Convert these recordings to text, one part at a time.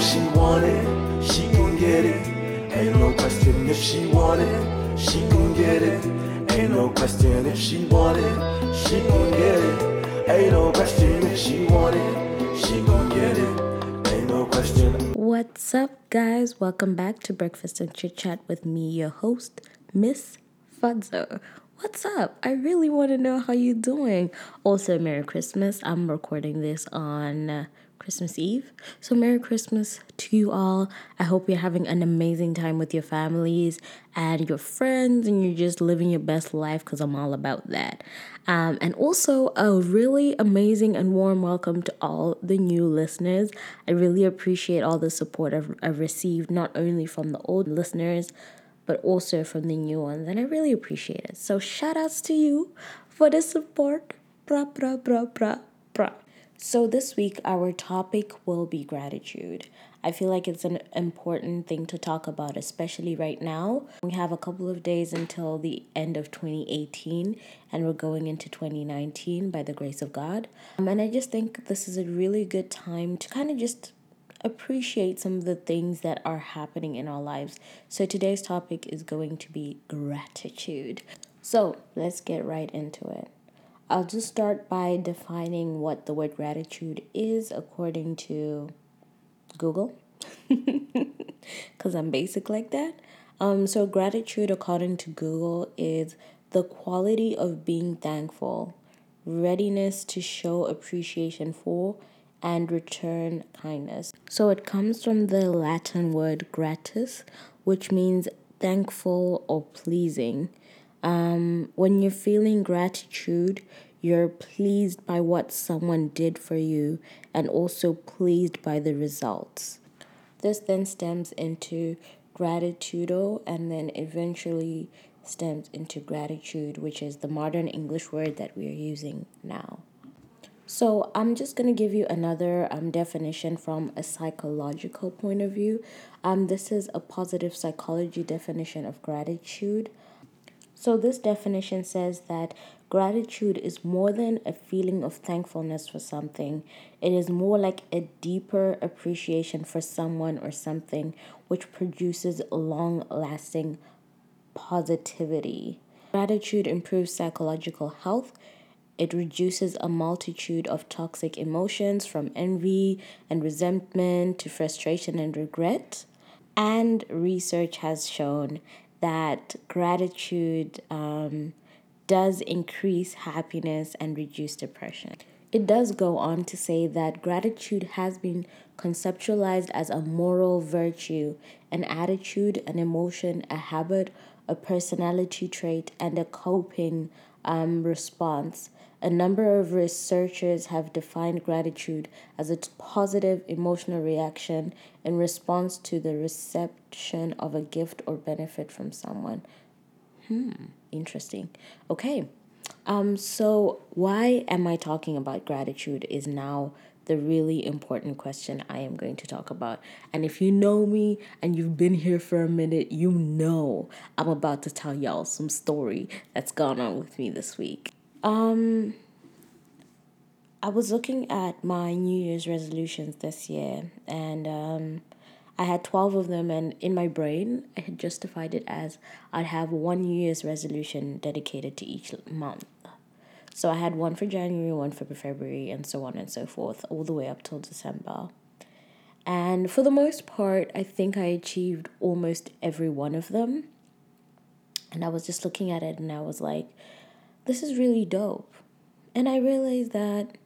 if she want she gon' get it. Ain't no question if she want she gon' get it. Ain't no question if she want she gon' get it. Ain't no question if she want she gon' get it. What's up, guys? Welcome back to Breakfast and Chit Chat with me, your host, Miss Fadzo. What's up? I really want to know how you're doing. Also, Merry Christmas. I'm recording this on Christmas Eve. So, Merry Christmas to you all. I hope you're having an amazing time with your families and your friends, and you're just living your best life because I'm all about that. Um, and also, a really amazing and warm welcome to all the new listeners. I really appreciate all the support I've, I've received, not only from the old listeners but also from the new ones. And I really appreciate it. So shout outs to you for the support. Bra, bra, bra, bra. So this week, our topic will be gratitude. I feel like it's an important thing to talk about, especially right now. We have a couple of days until the end of 2018, and we're going into 2019 by the grace of God. Um, and I just think this is a really good time to kind of just appreciate some of the things that are happening in our lives. So today's topic is going to be gratitude. So let's get right into it. I'll just start by defining what the word gratitude is according to Google, because I'm basic like that. Um, so, gratitude, according to Google, is the quality of being thankful, readiness to show appreciation for, and return kindness. So it comes from the Latin word gratis, which means thankful or pleasing. Um, when you're feeling gratitude, you're pleased by what someone did for you and also pleased by the results. This then stems into gratitudo and then eventually stems into gratitude, which is the modern English word that we are using now. So I'm just going to give you another um, definition from a psychological point of view. Um, this is a positive psychology definition of gratitude. So this definition says that gratitude is more than a feeling of thankfulness for something. It is more like a deeper appreciation for someone or something which produces long-lasting positivity. Gratitude improves psychological health it reduces a multitude of toxic emotions from envy and resentment to frustration and regret. And research has shown that gratitude um, does increase happiness and reduce depression. It does go on to say that gratitude has been conceptualized as a moral virtue, an attitude, an emotion, a habit, a personality trait, and a coping um, response a number of researchers have defined gratitude as a positive emotional reaction in response to the reception of a gift or benefit from someone. Hmm, interesting. Okay. Um so why am I talking about gratitude is now the really important question I am going to talk about. And if you know me and you've been here for a minute, you know I'm about to tell y'all some story that's gone on with me this week. Um, I was looking at my New Year's resolutions this year, and um, I had 12 of them, and in my brain, I had justified it as I'd have one New Year's resolution dedicated to each month. So I had one for January, one for February, and so on and so forth, all the way up till December. And for the most part, I think I achieved almost every one of them. And I was just looking at it and I was like, this is really dope. And I realized that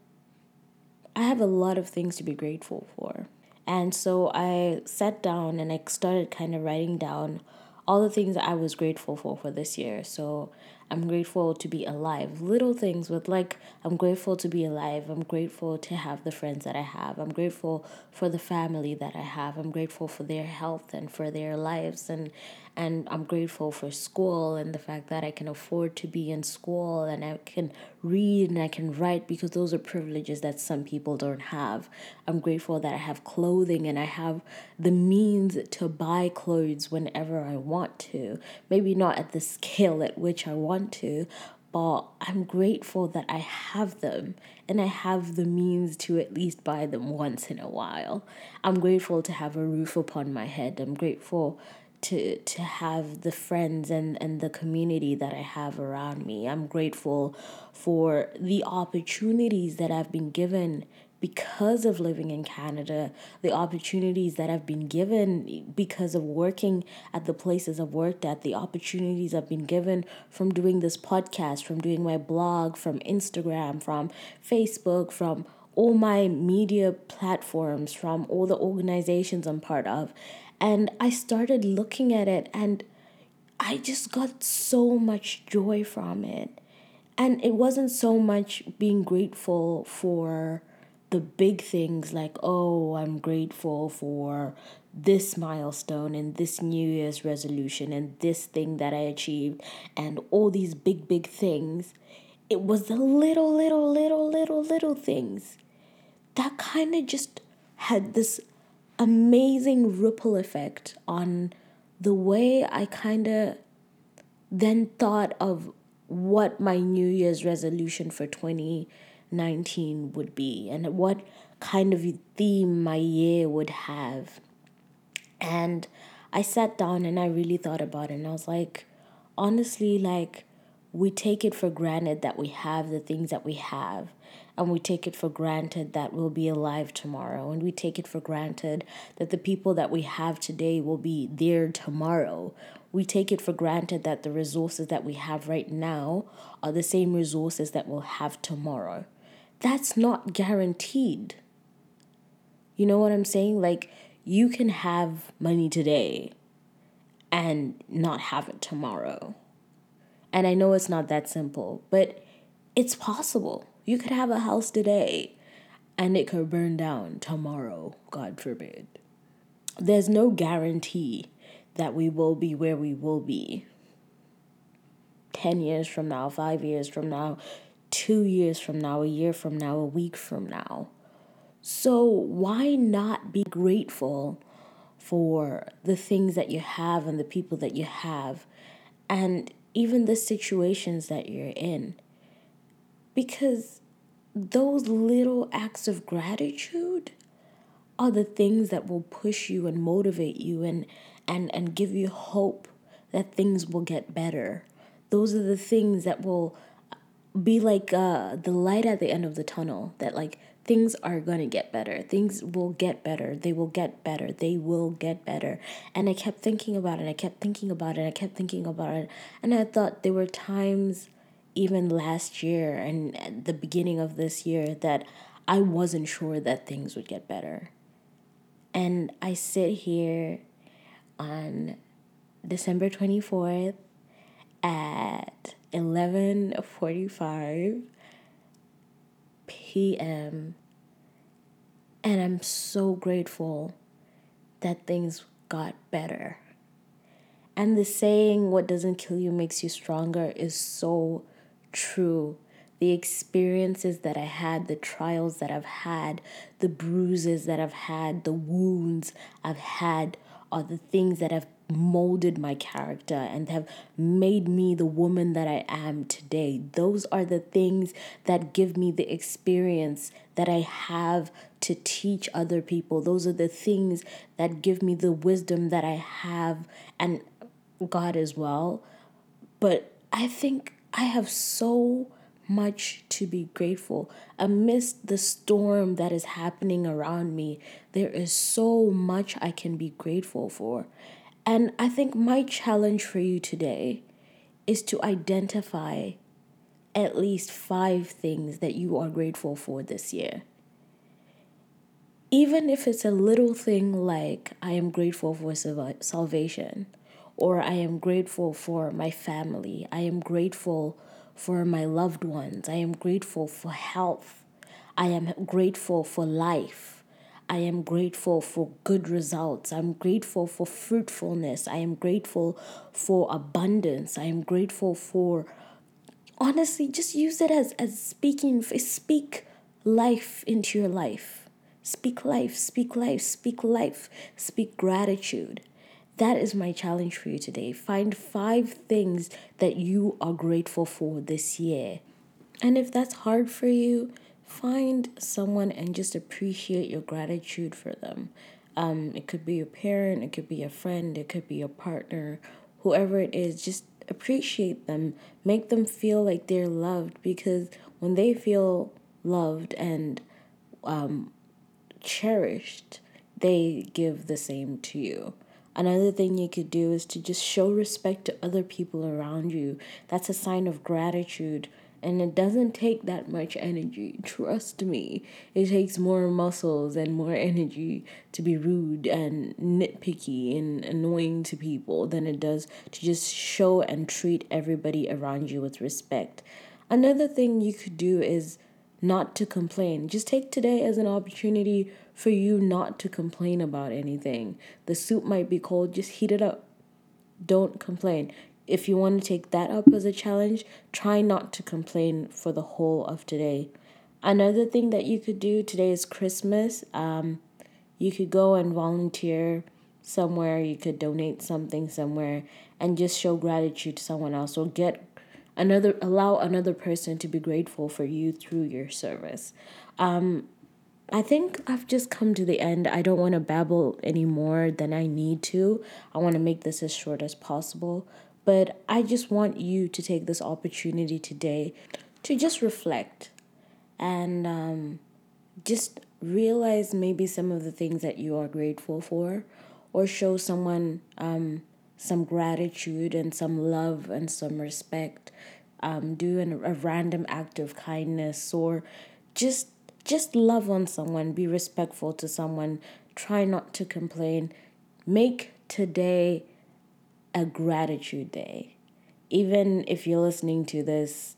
I have a lot of things to be grateful for. And so I sat down and I started kind of writing down all the things I was grateful for for this year. So I'm grateful to be alive. Little things with like, I'm grateful to be alive. I'm grateful to have the friends that I have. I'm grateful for the family that I have. I'm grateful for their health and for their lives. And, and I'm grateful for school and the fact that I can afford to be in school and I can read and I can write because those are privileges that some people don't have. I'm grateful that I have clothing and I have the means to buy clothes whenever I want to. Maybe not at the scale at which I want to, but I'm grateful that I have them and I have the means to at least buy them once in a while. I'm grateful to have a roof upon my head. I'm grateful to to have the friends and and the community that I have around me. I'm grateful for the opportunities that I've been given because of living in Canada, the opportunities that I've been given because of working at the places I've worked at, the opportunities I've been given from doing this podcast, from doing my blog, from Instagram, from Facebook, from all my media platforms, from all the organizations I'm part of. And I started looking at it and I just got so much joy from it. And it wasn't so much being grateful for the big things like, oh, I'm grateful for this milestone and this New Year's resolution and this thing that I achieved and all these big, big things. It was the little, little, little, little, little things that kind of just had this amazing ripple effect on the way I kind of then thought of what my New Year's resolution for 2019 would be and what kind of theme my year would have. And I sat down and I really thought about it and I was like, honestly, like, we take it for granted that we have the things that we have. And we take it for granted that we'll be alive tomorrow. And we take it for granted that the people that we have today will be there tomorrow. We take it for granted that the resources that we have right now are the same resources that we'll have tomorrow that's not guaranteed. You know what I'm saying? Like, you can have money today and not have it tomorrow. And I know it's not that simple, but it's possible. You could have a house today and it could burn down tomorrow, God forbid. There's no guarantee that we will be where we will be 10 years from now, five years from now, two years from now, a year from now, a week from now. So, why not be grateful for the things that you have and the people that you have, and even the situations that you're in? Because those little acts of gratitude are the things that will push you and motivate you and, and, and give you hope that things will get better. Those are the things that will be like uh, the light at the end of the tunnel that like things are going to get better. Things will get better. They will get better. They will get better. And i kept thinking about it. I kept thinking about it. I kept thinking about it. And i thought there were times even last year and the beginning of this year that i wasn't sure that things would get better and i sit here on december 24th at 11:45 p.m. and I'm so grateful that things got better. And the saying what doesn't kill you makes you stronger is so true. The experiences that I had, the trials that I've had, the bruises that I've had, the wounds I've had are the things that have molded my character and have made me the woman that I am today. Those are the things that give me the experience that I have to teach other people. Those are the things that give me the wisdom that I have and God as well. But I think I have so much to be grateful. Amidst the storm that is happening around me, there is so much I can be grateful for. And I think my challenge for you today is to identify at least five things that you are grateful for this year. Even if it's a little thing like, I am grateful for salvation, or I am grateful for my family, I am grateful for my loved ones, I am grateful for health, I am grateful for life. I am grateful for good results. I'm grateful for fruitfulness. I am grateful for abundance. I am grateful for honestly just use it as as speaking speak life into your life. Speak life, speak life, speak life, speak gratitude. That is my challenge for you today. Find five things that you are grateful for this year. And if that's hard for you, find someone and just appreciate your gratitude for them. Um, it could be your parent, it could be a friend, it could be a partner, whoever it is, just appreciate them. Make them feel like they're loved because when they feel loved and um, cherished, they give the same to you. Another thing you could do is to just show respect to other people around you. That's a sign of gratitude. And it doesn't take that much energy. Trust me. It takes more muscles and more energy to be rude and nitpicky and annoying to people than it does to just show and treat everybody around you with respect. Another thing you could do is not to complain. Just take today as an opportunity for you not to complain about anything. The soup might be cold, just heat it up. Don't complain. If you want to take that up as a challenge, try not to complain for the whole of today. Another thing that you could do today is Christmas. Um, you could go and volunteer somewhere, you could donate something somewhere, and just show gratitude to someone else or get another allow another person to be grateful for you through your service um, i think i've just come to the end. I don't want to babble any more than i need to. I want to make this as short as possible. But i just want you to take this opportunity today to just reflect and um, just realize maybe some of the things that you are grateful for or show someone um, some gratitude and some love and some respect. Um, do an, a random act of kindness or just just love on someone. Be respectful to someone. Try not to complain. Make today a gratitude day. Even if you're listening to this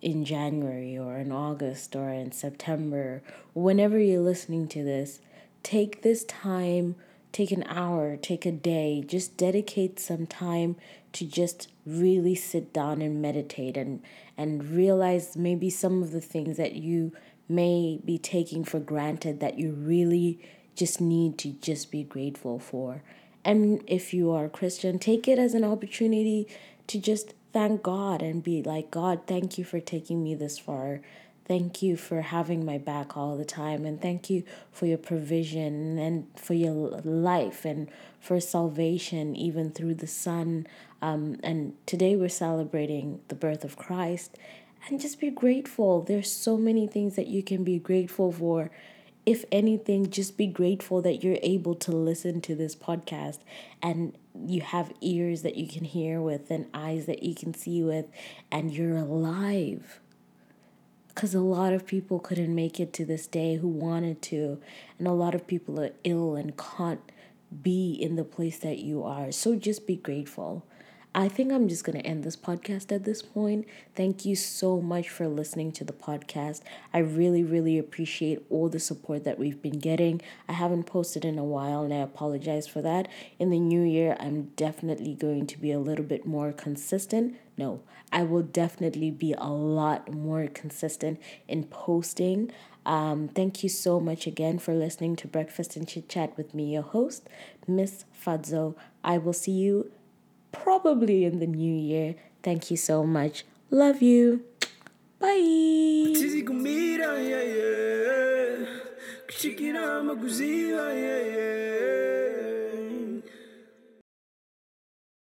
in January or in August or in September, whenever you're listening to this, take this time take an hour, take a day, just dedicate some time to just really sit down and meditate and and realize maybe some of the things that you may be taking for granted that you really just need to just be grateful for. And if you are a Christian, take it as an opportunity to just thank God and be like, God, thank you for taking me this far. Thank you for having my back all the time. And thank you for your provision and for your life and for salvation, even through the Son. Um, and today we're celebrating the birth of Christ. And just be grateful. There's so many things that you can be grateful for. If anything, just be grateful that you're able to listen to this podcast and you have ears that you can hear with and eyes that you can see with, and you're alive because a lot of people couldn't make it to this day who wanted to, and a lot of people are ill and can't be in the place that you are. So just be grateful. I think I'm just going to end this podcast at this point. Thank you so much for listening to the podcast. I really, really appreciate all the support that we've been getting. I haven't posted in a while and I apologize for that. In the new year, I'm definitely going to be a little bit more consistent. No, I will definitely be a lot more consistent in posting. Um, thank you so much again for listening to Breakfast and Chit Chat with me, your host, Miss Fadzo. I will see you probably in the new year. Thank you so much. Love you. Bye.